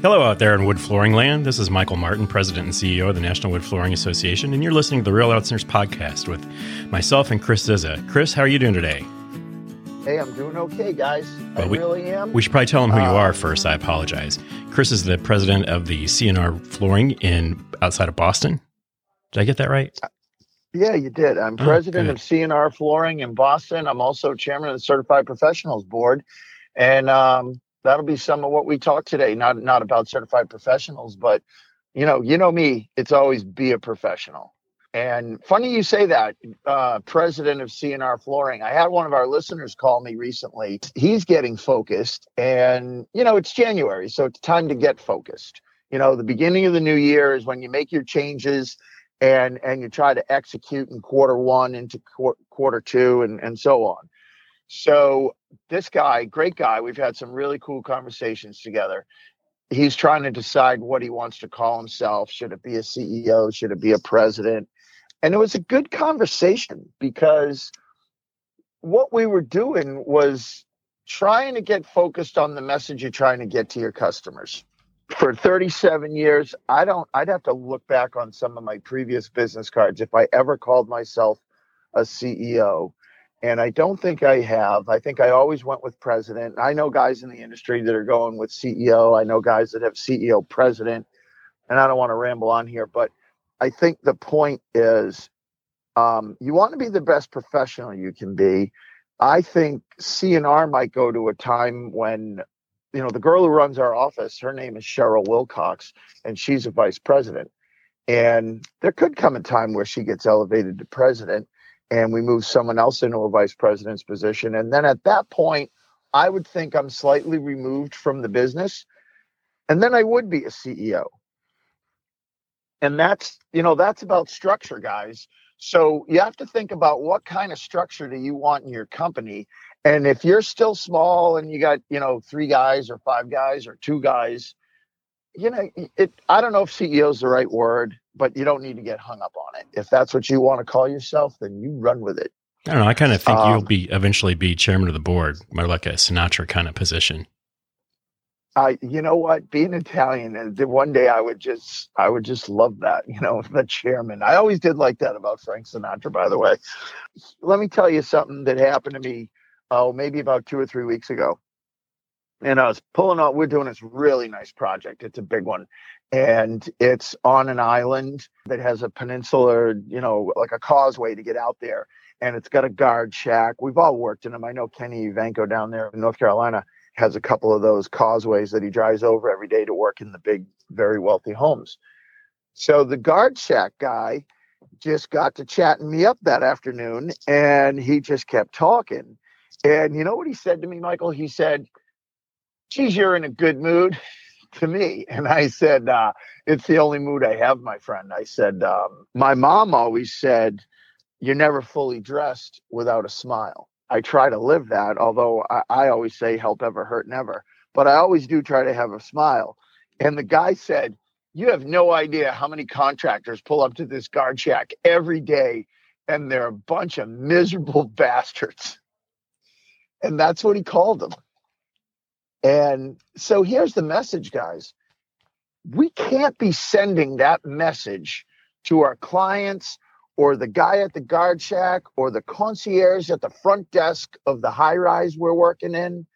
Hello, out there in wood flooring land. This is Michael Martin, President and CEO of the National Wood Flooring Association, and you're listening to the Real Outliers podcast with myself and Chris Zizza. Chris, how are you doing today? Hey, I'm doing okay, guys. Well, I we, really am. We should probably tell them who uh, you are first. I apologize. Chris is the president of the CNR Flooring in outside of Boston. Did I get that right? Yeah, you did. I'm oh, president of CNR Flooring in Boston. I'm also chairman of the Certified Professionals Board, and um, that'll be some of what we talk today. Not not about certified professionals, but you know, you know me. It's always be a professional. And funny you say that, uh, president of CNR Flooring. I had one of our listeners call me recently. He's getting focused, and you know, it's January, so it's time to get focused. You know, the beginning of the new year is when you make your changes and and you try to execute in quarter one into qu- quarter two and and so on so this guy great guy we've had some really cool conversations together. He's trying to decide what he wants to call himself. Should it be a ceo should it be a president? And it was a good conversation because what we were doing was trying to get focused on the message you're trying to get to your customers. For 37 years i don't i'd have to look back on some of my previous business cards if i ever called myself a ceo and i don't think i have. I think i always went with president. I know guys in the industry that are going with ceo i know guys that have ceo president. And i don't want to ramble on here but i think the point is um, you want to be the best professional you can be. I think cnr might go to a time when you know, the girl who runs our office, her name is Cheryl Wilcox, and she's a vice president. And there could come a time where she gets elevated to president and we move someone else into a vice president's position. And then at that point, I would think I'm slightly removed from the business. And then I would be a CEO. And that's, you know, that's about structure, guys. So you have to think about what kind of structure do you want in your company and if you're still small and you got, you know, three guys or five guys or two guys, you know, it I don't know if CEO is the right word, but you don't need to get hung up on it. If that's what you want to call yourself, then you run with it. I don't know. I kind of think um, you'll be eventually be chairman of the board, more like a Sinatra kind of position. I, you know what, being Italian, one day I would just, I would just love that, you know, the chairman. I always did like that about Frank Sinatra, by the way. Let me tell you something that happened to me oh, maybe about two or three weeks ago. And I was pulling out, we're doing this really nice project. It's a big one. And it's on an island that has a peninsula, you know, like a causeway to get out there. And it's got a guard shack. We've all worked in them. I know Kenny Vanko down there in North Carolina has a couple of those causeways that he drives over every day to work in the big, very wealthy homes. So the guard shack guy just got to chatting me up that afternoon and he just kept talking and you know what he said to me, Michael? He said, Geez, you're in a good mood to me. And I said, uh, It's the only mood I have, my friend. I said, um, My mom always said, You're never fully dressed without a smile. I try to live that, although I, I always say, Help ever hurt never. But I always do try to have a smile. And the guy said, You have no idea how many contractors pull up to this guard shack every day, and they're a bunch of miserable bastards. And that's what he called them. And so here's the message, guys. We can't be sending that message to our clients or the guy at the guard shack or the concierge at the front desk of the high rise we're working in.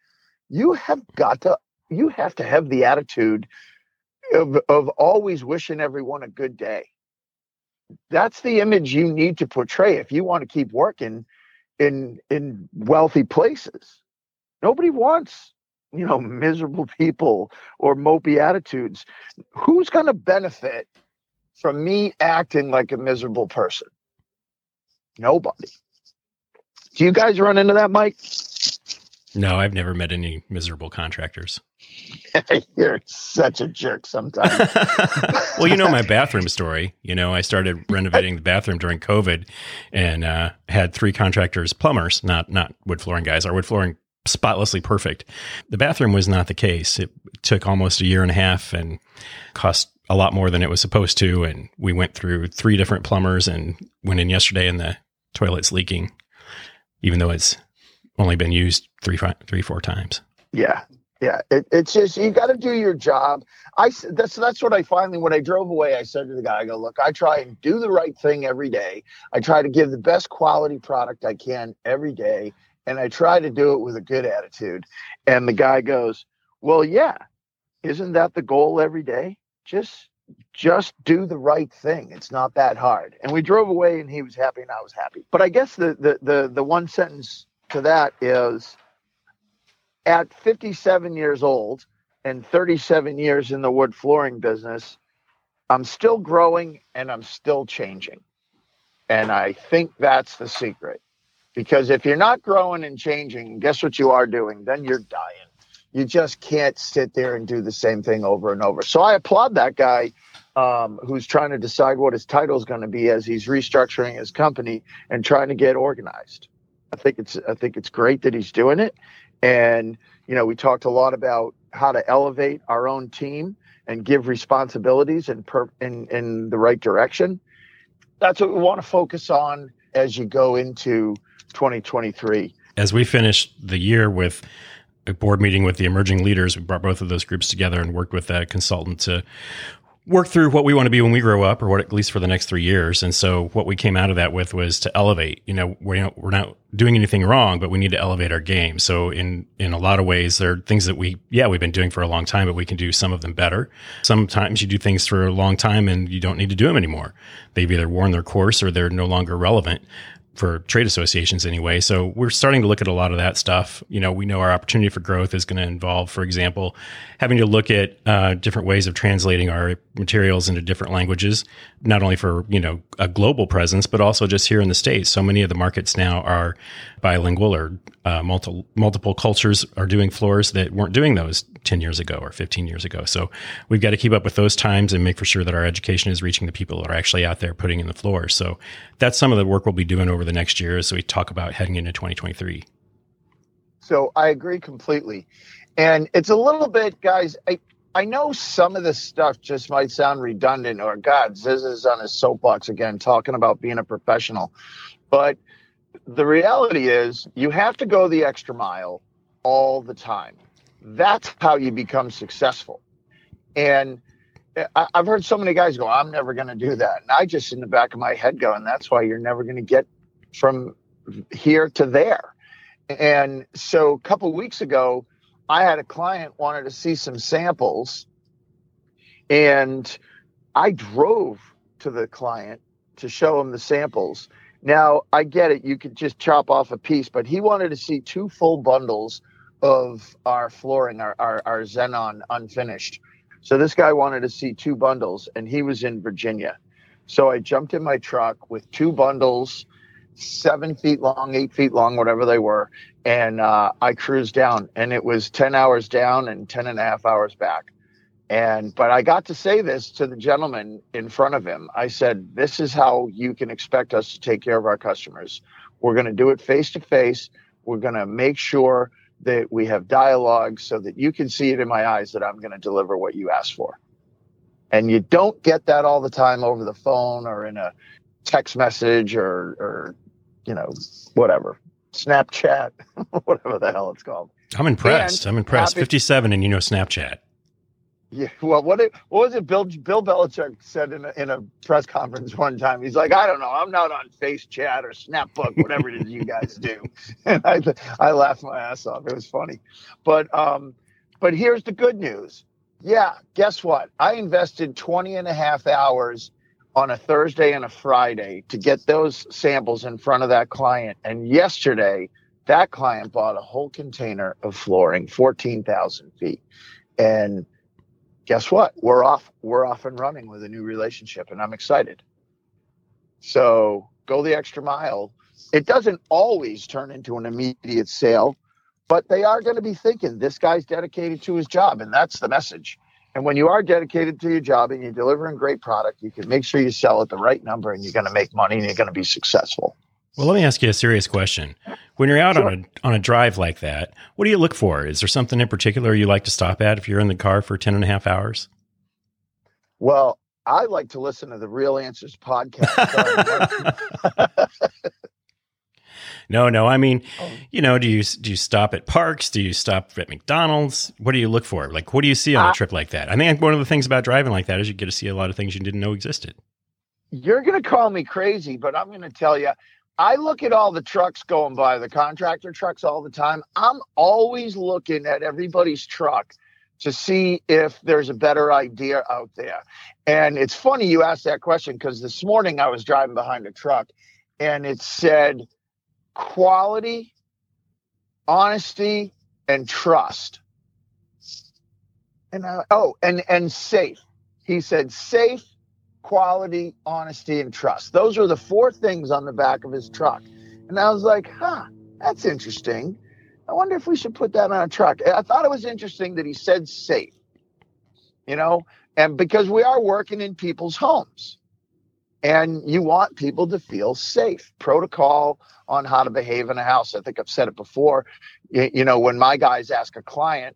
You have got to you have to have the attitude of, of always wishing everyone a good day. That's the image you need to portray if you want to keep working in in wealthy places. Nobody wants, you know, miserable people or mopey attitudes. Who's going to benefit from me acting like a miserable person? Nobody. Do you guys run into that, Mike? No, I've never met any miserable contractors. You're such a jerk sometimes. well, you know my bathroom story. You know, I started renovating the bathroom during COVID and uh, had three contractors, plumbers, not not wood flooring guys. Our wood flooring spotlessly perfect. The bathroom was not the case. It took almost a year and a half and cost a lot more than it was supposed to. And we went through three different plumbers and went in yesterday and the toilet's leaking, even though it's only been used three, three, four times. Yeah, Yeah, it, it's just you got to do your job. I that's that's what I finally when I drove away. I said to the guy, I go, look, I try and do the right thing every day. I try to give the best quality product I can every day, and I try to do it with a good attitude. And the guy goes, well, yeah, isn't that the goal every day? Just just do the right thing. It's not that hard. And we drove away, and he was happy, and I was happy. But I guess the the the, the one sentence to that is at 57 years old and 37 years in the wood flooring business, I'm still growing and I'm still changing. And I think that's the secret. Because if you're not growing and changing, guess what you are doing? Then you're dying. You just can't sit there and do the same thing over and over. So I applaud that guy um, who's trying to decide what his title is going to be as he's restructuring his company and trying to get organized. I think it's I think it's great that he's doing it, and, you know, we talked a lot about how to elevate our own team and give responsibilities in, per, in, in the right direction. That's what we want to focus on as you go into 2023. As we finish the year with a board meeting with the emerging leaders, we brought both of those groups together and worked with a consultant to work through what we want to be when we grow up or what at least for the next three years. And so what we came out of that with was to elevate. You know we're, we're not doing anything wrong but we need to elevate our game. So in in a lot of ways there are things that we yeah we've been doing for a long time but we can do some of them better. Sometimes you do things for a long time and you don't need to do them anymore. They've either worn their course or they're no longer relevant for trade associations anyway. So we're starting to look at a lot of that stuff. You know, we know our opportunity for growth is going to involve, for example, having to look at uh, different ways of translating our materials into different languages, not only for you know a global presence, but also just here in the states. So many of the markets now are bilingual or uh, multiple multiple cultures are doing floors that weren't doing those 10 years ago or 15 years ago. So we've got to keep up with those times and make for sure that our education is reaching the people that are actually out there putting in the floor. So that's some of the work we'll be doing over the next year as we talk about heading into 2023. So I agree completely. And it's a little bit, guys, I, I know some of this stuff just might sound redundant or God, Ziz is on his soapbox again talking about being a professional. But the reality is you have to go the extra mile all the time. That's how you become successful. And I, have heard so many guys go, I'm never going to do that. And I just in the back of my head go, and that's why you're never going to get from here to there. And so a couple weeks ago, I had a client wanted to see some samples, and I drove to the client to show him the samples. Now I get it; you could just chop off a piece, but he wanted to see two full bundles of our flooring, our, our, our Xenon unfinished. So this guy wanted to see two bundles, and he was in Virginia. So I jumped in my truck with two bundles, seven feet long, eight feet long, whatever they were, and uh, I cruised down. And it was 10 hours down and 10 and a half hours back. And but I got to say this to the gentleman in front of him. I said, "This is how you can expect us to take care of our customers. We're going to do it face to face. We're going to make sure that we have dialogue so that you can see it in my eyes that I'm going to deliver what you asked for. And you don't get that all the time over the phone or in a text message or, or you know, whatever, Snapchat, whatever the hell it's called. I'm impressed. And I'm impressed. Happy- 57 and you know Snapchat. Yeah, well, what it, what was it? Bill Bill Belichick said in a, in a press conference one time. He's like, I don't know, I'm not on Face Chat or Snapbook, whatever it is you guys do. And I I laughed my ass off. It was funny, but um, but here's the good news. Yeah, guess what? I invested 20 and a half hours on a Thursday and a Friday to get those samples in front of that client. And yesterday, that client bought a whole container of flooring, 14,000 feet. And guess what? We're off. We're off and running with a new relationship, and I'm excited. So go the extra mile. It doesn't always turn into an immediate sale, but they are going to be thinking this guy's dedicated to his job, and that's the message. And when you are dedicated to your job and you're delivering great product, you can make sure you sell at the right number, and you're going to make money and you're going to be successful. Well, let me ask you a serious question. When you're out sure. on a on a drive like that, what do you look for? Is there something in particular you like to stop at if you're in the car for 10 and a half hours? Well, I like to listen to the Real Answers podcast. No, no. I mean, oh. you know, do you do you stop at parks? Do you stop at McDonald's? What do you look for? Like, what do you see on a trip like that? I think one of the things about driving like that is you get to see a lot of things you didn't know existed. You're going to call me crazy, but I'm going to tell you, I look at all the trucks going by, the contractor trucks all the time. I'm always looking at everybody's truck to see if there's a better idea out there. And it's funny you asked that question because this morning I was driving behind a truck and it said quality, honesty, and trust. And I, oh, and and safe. He said safe, quality, honesty, and trust. Those are the four things on the back of his truck. And I was like, huh, that's interesting. I wonder if we should put that on a truck. I thought it was interesting that he said safe, you know, and because we are working in people's homes and you want people to feel safe. Protocol on how to behave in a house. I think I've said it before. You, you know, when my guys ask a client,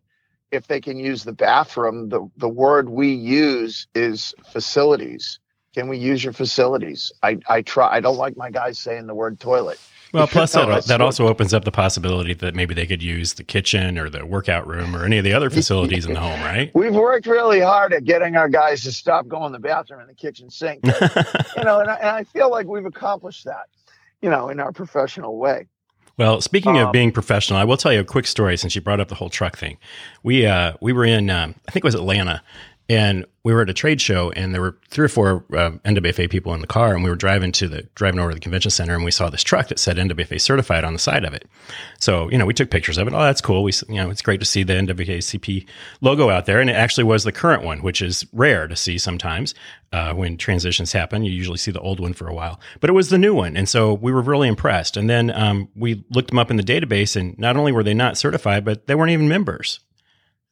if they can use the bathroom, the, the word we use is facilities. Can we use your facilities? I, I try. I don't like my guys saying the word toilet. Well, plus that, that also opens up the possibility that maybe they could use the kitchen or the workout room or any of the other facilities in the home, right? We've worked really hard at getting our guys to stop going to the bathroom and the kitchen sink. you know, and I, and I feel like we've accomplished that, you know, in our professional way. Well, speaking um, of being professional, I will tell you a quick story since you brought up the whole truck thing. We uh, we were in um, I think it was Atlanta, and we were at a trade show, and there were three or four uh, NWFA people in the car, and we were driving to the driving over to the convention center, and we saw this truck that said NWFA certified on the side of it. So you know, we took pictures of it. Oh, that's cool. We you know, it's great to see the NWFA logo out there, and it actually was the current one, which is rare to see sometimes uh, when transitions happen. You usually see the old one for a while, but it was the new one, and so we were really impressed. And then um, we looked them up in the database, and not only were they not certified, but they weren't even members.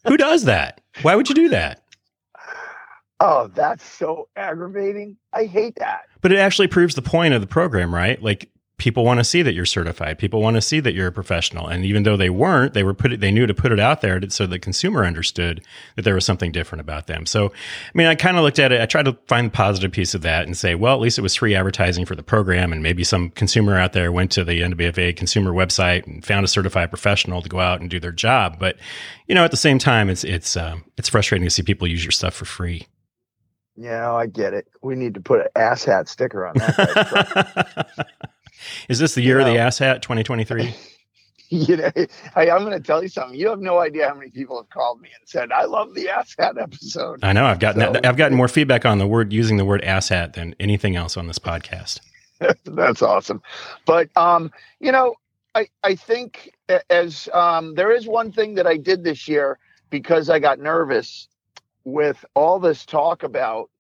Who does that? Why would you do that? Oh, that's so aggravating. I hate that. But it actually proves the point of the program, right? Like people want to see that you're certified. People want to see that you're a professional. And even though they weren't, they were put it, they knew to put it out there so the consumer understood that there was something different about them. So, I mean, I kind of looked at it. I tried to find the positive piece of that and say, well, at least it was free advertising for the program. And maybe some consumer out there went to the NWFA consumer website and found a certified professional to go out and do their job. But, you know, at the same time, it's, it's, um, it's frustrating to see people use your stuff for free. Yeah, I get it. We need to put an ass hat sticker on that. Is this the year you know, of the ass hat, 2023? you know, I, I'm going to tell you something. You have no idea how many people have called me and said, "I love the ass hat episode." I know. I've gotten so, I've gotten more feedback on the word using the word ass hat than anything else on this podcast. That's awesome. But um, you know, I I think as um, there is one thing that I did this year because I got nervous with all this talk about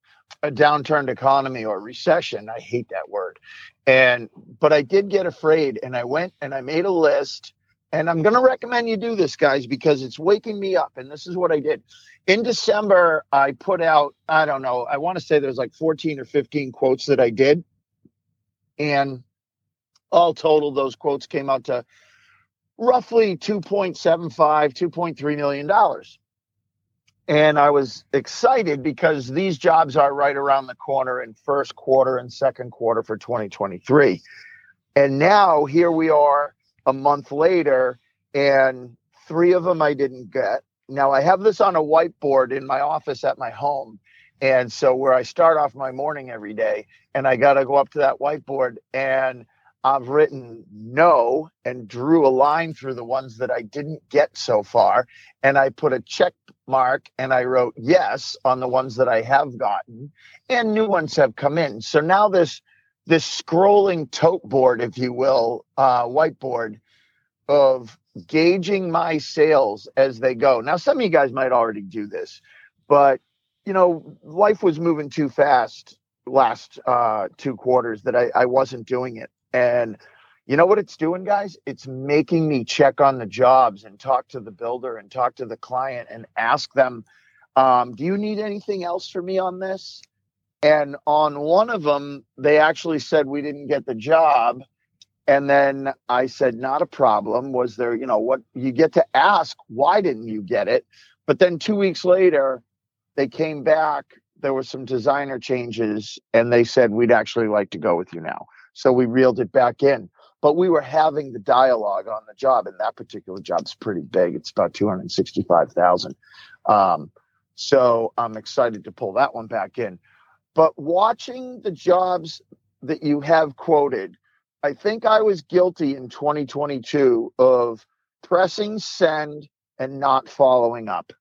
a downturned economy or recession. I hate that word. And but I did get afraid and I went and I made a list and I'm going to recommend you do this guys because it's waking me up and this is what I did. In December I put out I don't know, I want to say there's like 14 or 15 quotes that I did. And all total those quotes came out to roughly 2.75 2.3 million dollars and I was excited because these jobs are right around the corner in first quarter and second quarter for 2023. And now here we are a month later, and three of them I didn't get. Now I have this on a whiteboard in my office at my home. And so where I start off my morning every day, and I got to go up to that whiteboard and I've written no and drew a line through the ones that I didn't get so far. And I put a check mark and I wrote yes on the ones that I have gotten. And new ones have come in. So now this this scrolling tote board, if you will, uh, whiteboard of gauging my sales as they go. Now, some of you guys might already do this, but you know, life was moving too fast last uh, two quarters that I, I wasn't doing it. And you know what it's doing, guys? It's making me check on the jobs and talk to the builder and talk to the client and ask them, um, do you need anything else for me on this? And on one of them, they actually said we didn't get the job. And then I said, not a problem. Was there, you know, what you get to ask, why didn't you get it? But then two weeks later, they came back. There were some designer changes, and they said, we'd actually like to go with you now. So we reeled it back in. but we were having the dialogue on the job, and that particular job's pretty big. It's about two hundred sixty-five thousand. Um, so I'm excited to pull that one back in. But watching the jobs that you have quoted, I think I was guilty in 2022 of pressing send and not following up.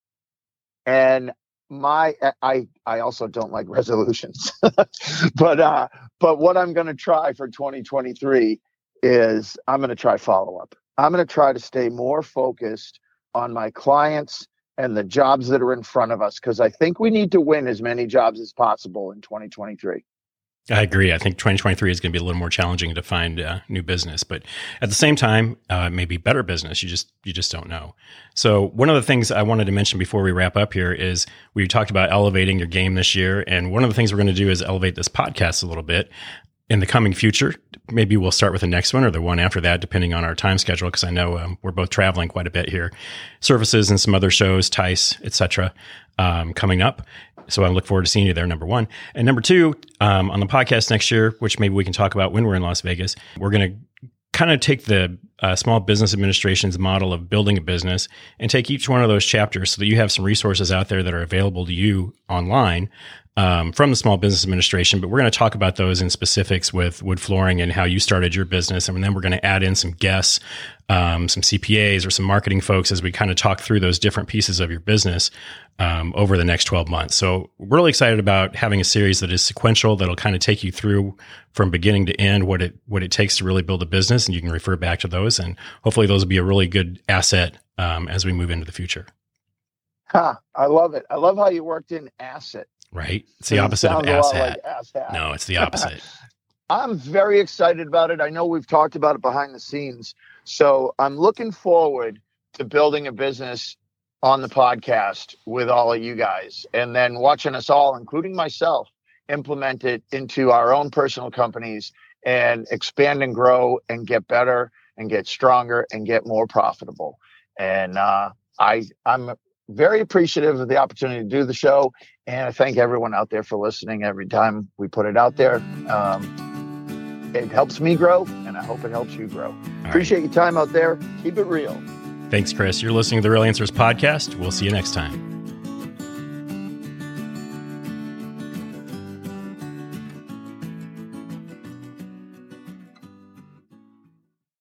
And my I I also don't like resolutions. but uh but what I'm going to try for 2023 is I'm going to try follow up. I'm going to try to stay more focused on my clients and the jobs that are in front of us because I think we need to win as many jobs as possible in 2023. I agree. I think 2023 is going to be a little more challenging to find uh, new business, but at the same time, uh, maybe better business. You just you just don't know. So one of the things I wanted to mention before we wrap up here is we talked about elevating your game this year, and one of the things we're going to do is elevate this podcast a little bit in the coming future. Maybe we'll start with the next one or the one after that, depending on our time schedule. Because I know um, we're both traveling quite a bit here, Surfaces and some other shows, TISE, etc., um, coming up. So I look forward to seeing you there, number one. And number two, um, on the podcast next year, which maybe we can talk about when we're in Las Vegas, we're going to kind of take the uh, small business administration's model of building a business and take each one of those chapters so that you have some resources out there that are available to you online um, from the Small Business Administration, but we're going to talk about those in specifics with wood flooring and how you started your business. And then we're going to add in some guests, um, some CPAs or some marketing folks as we kind of talk through those different pieces of your business um, over the next 12 months. So we're really excited about having a series that is sequential, that'll kind of take you through from beginning to end what it, what it takes to really build a business. And you can refer back to those. And hopefully those will be a really good asset um, as we move into the future. Huh, I love it. I love how you worked in asset right? It's the opposite of ass hat. Like No, it's the opposite. I'm very excited about it. I know we've talked about it behind the scenes. So I'm looking forward to building a business on the podcast with all of you guys and then watching us all, including myself, implement it into our own personal companies and expand and grow and get better and get stronger and get more profitable. And uh, I I'm very appreciative of the opportunity to do the show. And I thank everyone out there for listening every time we put it out there. Um, it helps me grow, and I hope it helps you grow. All Appreciate right. your time out there. Keep it real. Thanks, Chris. You're listening to the Real Answers podcast. We'll see you next time.